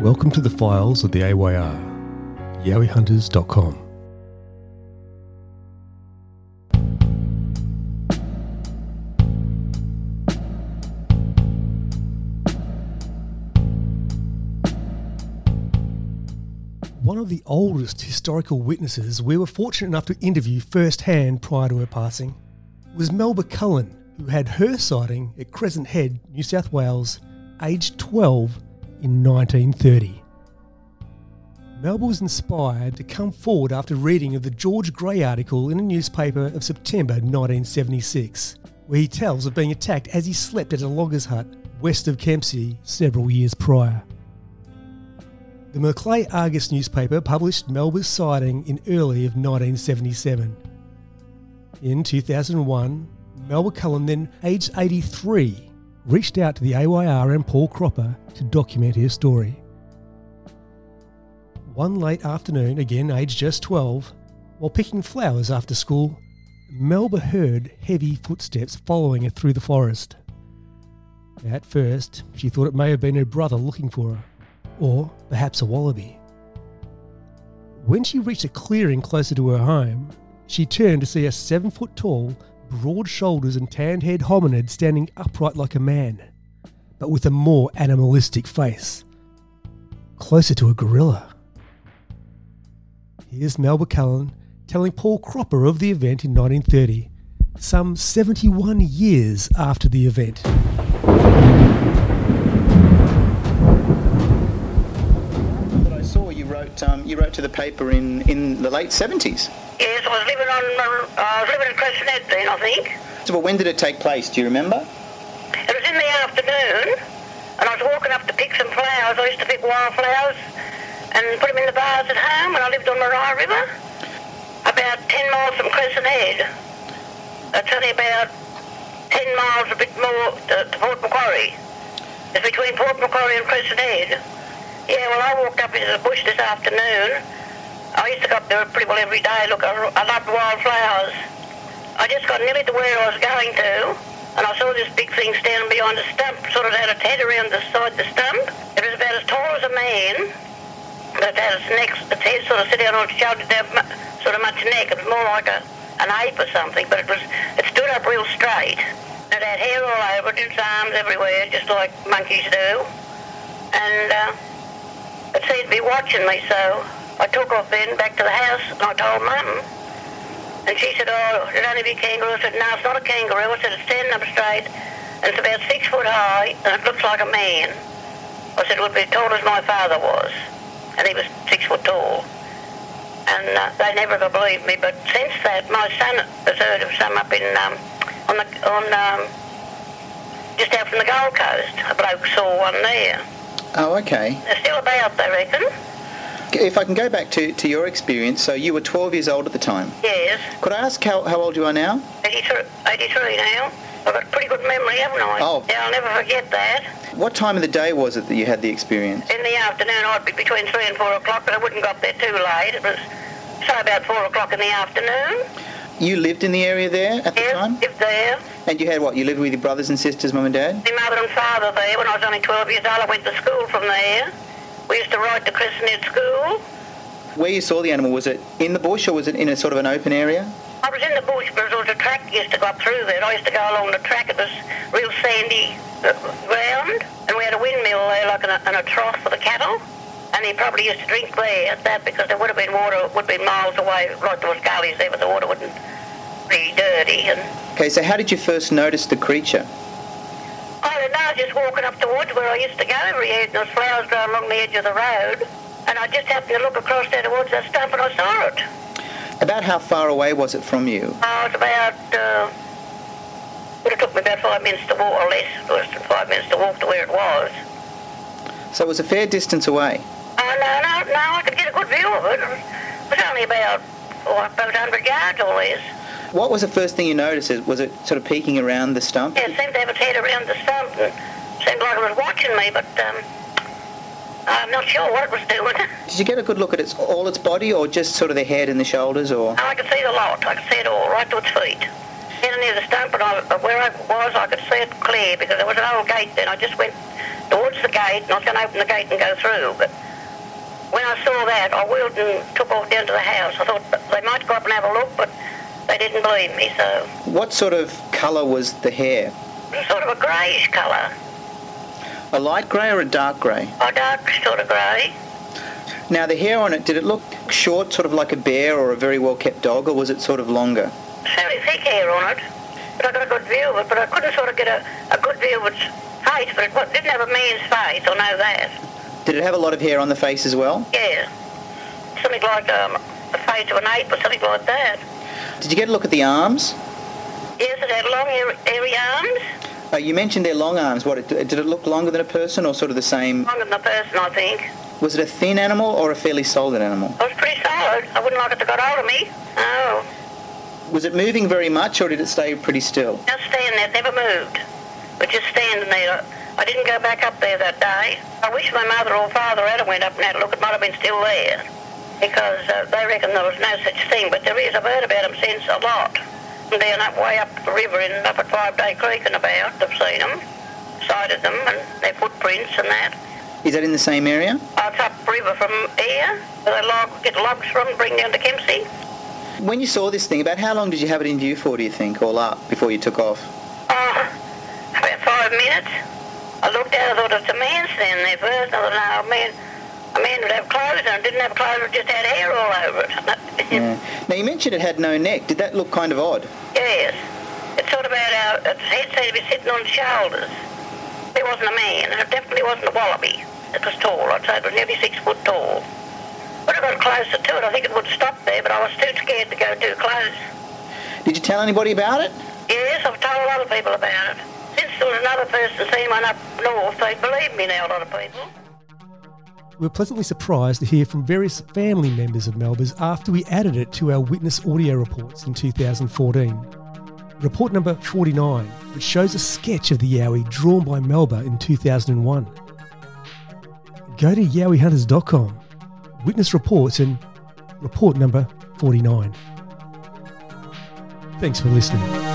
Welcome to the files of the AYR, yowiehunters.com. One of the oldest historical witnesses we were fortunate enough to interview firsthand prior to her passing was Melba Cullen, who had her sighting at Crescent Head, New South Wales, aged 12 in 1930. Melba was inspired to come forward after reading of the George Grey article in a newspaper of September 1976, where he tells of being attacked as he slept at a logger's hut west of Kempsey several years prior. The Macleay Argus newspaper published Melba's sighting in early of 1977. In 2001, Melba Cullen, then aged 83, reached out to the AYR and Paul Cropper to document his story. One late afternoon, again aged just 12, while picking flowers after school, Melba heard heavy footsteps following her through the forest. At first, she thought it may have been her brother looking for her or perhaps a wallaby. When she reached a clearing closer to her home, she turned to see a seven foot tall, broad shoulders and tanned head hominid standing upright like a man, but with a more animalistic face. Closer to a gorilla. Here's Melba Cullen telling Paul Cropper of the event in 1930, some 71 years after the event. But I saw you wrote um, you wrote to the paper in, in the late seventies. Yes, I was living on uh, I was living in Crescent then, I think. So, well, when did it take place? Do you remember? It was in the afternoon, and I was walking up to pick some flowers. I used to pick wildflowers and put them in the vase at home when I lived on Maria River, about ten miles from Crescent Head. That's only about ten miles, a bit more to, to Port Macquarie. It's between Port Macquarie and Crescent Head. Yeah, well, I walked up into the bush this afternoon. I used to go up there pretty well every day. Look, I, loved wildflowers. I just got nearly to where I was going to, and I saw this big thing standing behind a stump, sort of had its head around the side of the stump. It was about as tall as a man, but it had its neck, its head sort of sitting on its shoulder, sort of much neck. It was more like a, an ape or something, but it was it stood up real straight. It had hair all over it, its arms everywhere, just like monkeys do. And uh, it seemed to be watching me, so I took off then back to the house and I told Mum. And she said, oh, it only be a kangaroo. I said, no, it's not a kangaroo. I said, it's standing up straight and it's about six foot high and it looks like a man. I said, it would be as tall as my father was. And he was six foot tall. And uh, they never ever believed me. But since that, my son has heard of some up in, um, on the, on, um, just out from the Gold Coast. A bloke saw one there. Oh, okay. They're still about, I reckon. If I can go back to, to your experience, so you were 12 years old at the time. Yes. Could I ask how, how old you are now? 83, 83 now. I've got a pretty good memory, haven't I? Oh. Yeah, I'll never forget that. What time of the day was it that you had the experience? In the afternoon, I'd be between 3 and 4 o'clock, but I wouldn't go up there too late. It was, say, about 4 o'clock in the afternoon. You lived in the area there at the Yes, time? lived there. And you had what? You lived with your brothers and sisters, mum and dad? My mother and father there. When I was only 12 years old, I went to school from there. We used to ride to Crescent Head School. Where you saw the animal, was it in the bush or was it in a sort of an open area? I was in the bush, but there was a track used to go up through there. I used to go along the track. It was real sandy uh, ground, and we had a windmill there, like in a, in a trough for the cattle. And he probably used to drink there at that because there would have been water, it would have been miles away, right there was gullies there, but the water wouldn't be dirty. And Okay, so how did you first notice the creature? I don't just walking up the woods where I used to go every year, and there was flowers growing along the edge of the road. And I just happened to look across there towards that stump and I saw it. About how far away was it from you? I was about uh, have took me about five minutes to walk, or less, less than five minutes to walk to where it was. So it was a fair distance away. Oh, no, no, no, I could get a good view of it. It was only about, oh, about 100 yards or less. What was the first thing you noticed? Was it sort of peeking around the stump? Yeah, it seemed to have its head around the stump and seemed like it was watching me, but um, I'm not sure what it was doing. Did you get a good look at its all its body, or just sort of the head and the shoulders, or? I could see the lot. I could see it all, right to its feet. Getting near the stump, and I, where I was, I could see it clear because there was an old gate then. I just went towards the gate, and I was going to open the gate and go through. But when I saw that, I wheeled and took off down to the house. I thought they might go up and have a look, but they didn't believe me, so What sort of colour was the hair? sort of a greyish colour. A light grey or a dark grey? A dark sort of grey. Now the hair on it, did it look short, sort of like a bear or a very well kept dog, or was it sort of longer? Fairly thick hair on it. But I got a good view of it, but I couldn't sort of get a, a good view of its face, but it didn't have a man's face, I know that. Did it have a lot of hair on the face as well? Yeah. Something like um, the face of an ape or something like that. Did you get a look at the arms? Yes, it had long, airy, arms. Uh, you mentioned their long arms. What did it look longer than a person, or sort of the same? Longer than a person, I think. Was it a thin animal or a fairly solid animal? It was pretty solid. I wouldn't like it to got hold of me. Oh. Was it moving very much, or did it stay pretty still? Just stand there, never moved. But just standing there. I didn't go back up there that day. I wish my mother or father had went up and had a look. It might have been still there. Because uh, they reckon there was no such thing. But there is. I've heard about them since a lot. They're up way up the river and up at Five Day Creek and about. I've seen them, sighted them, and their footprints and that. Is that in the same area? Oh, it's up river from here. Where they log, get logs from bring down to Kempsey. When you saw this thing, about how long did you have it in view for, do you think, all up, before you took off? Oh, about five minutes. I looked out, I thought it was a man standing there first. I thought, no, man, a man would have clothes on. Didn't have clothes, it just had hair all over it. Yeah. Now, you mentioned it had no neck. Did that look kind of odd? yes. It sort of had a, its head seemed to be sitting on shoulders. It wasn't a man, it definitely wasn't a wallaby. It was tall, I'd say it was nearly six foot tall. Would I got closer to it, I think it would stop there, but I was too scared to go too close. Did you tell anybody about it? Yes, I've told other people about it. Since there was another person seen one up north, they believe me now, a lot of people. We were pleasantly surprised to hear from various family members of Melba's after we added it to our witness audio reports in 2014. Report number 49, which shows a sketch of the Yowie drawn by Melba in 2001. Go to yowiehunters.com, witness reports, and report number 49. Thanks for listening.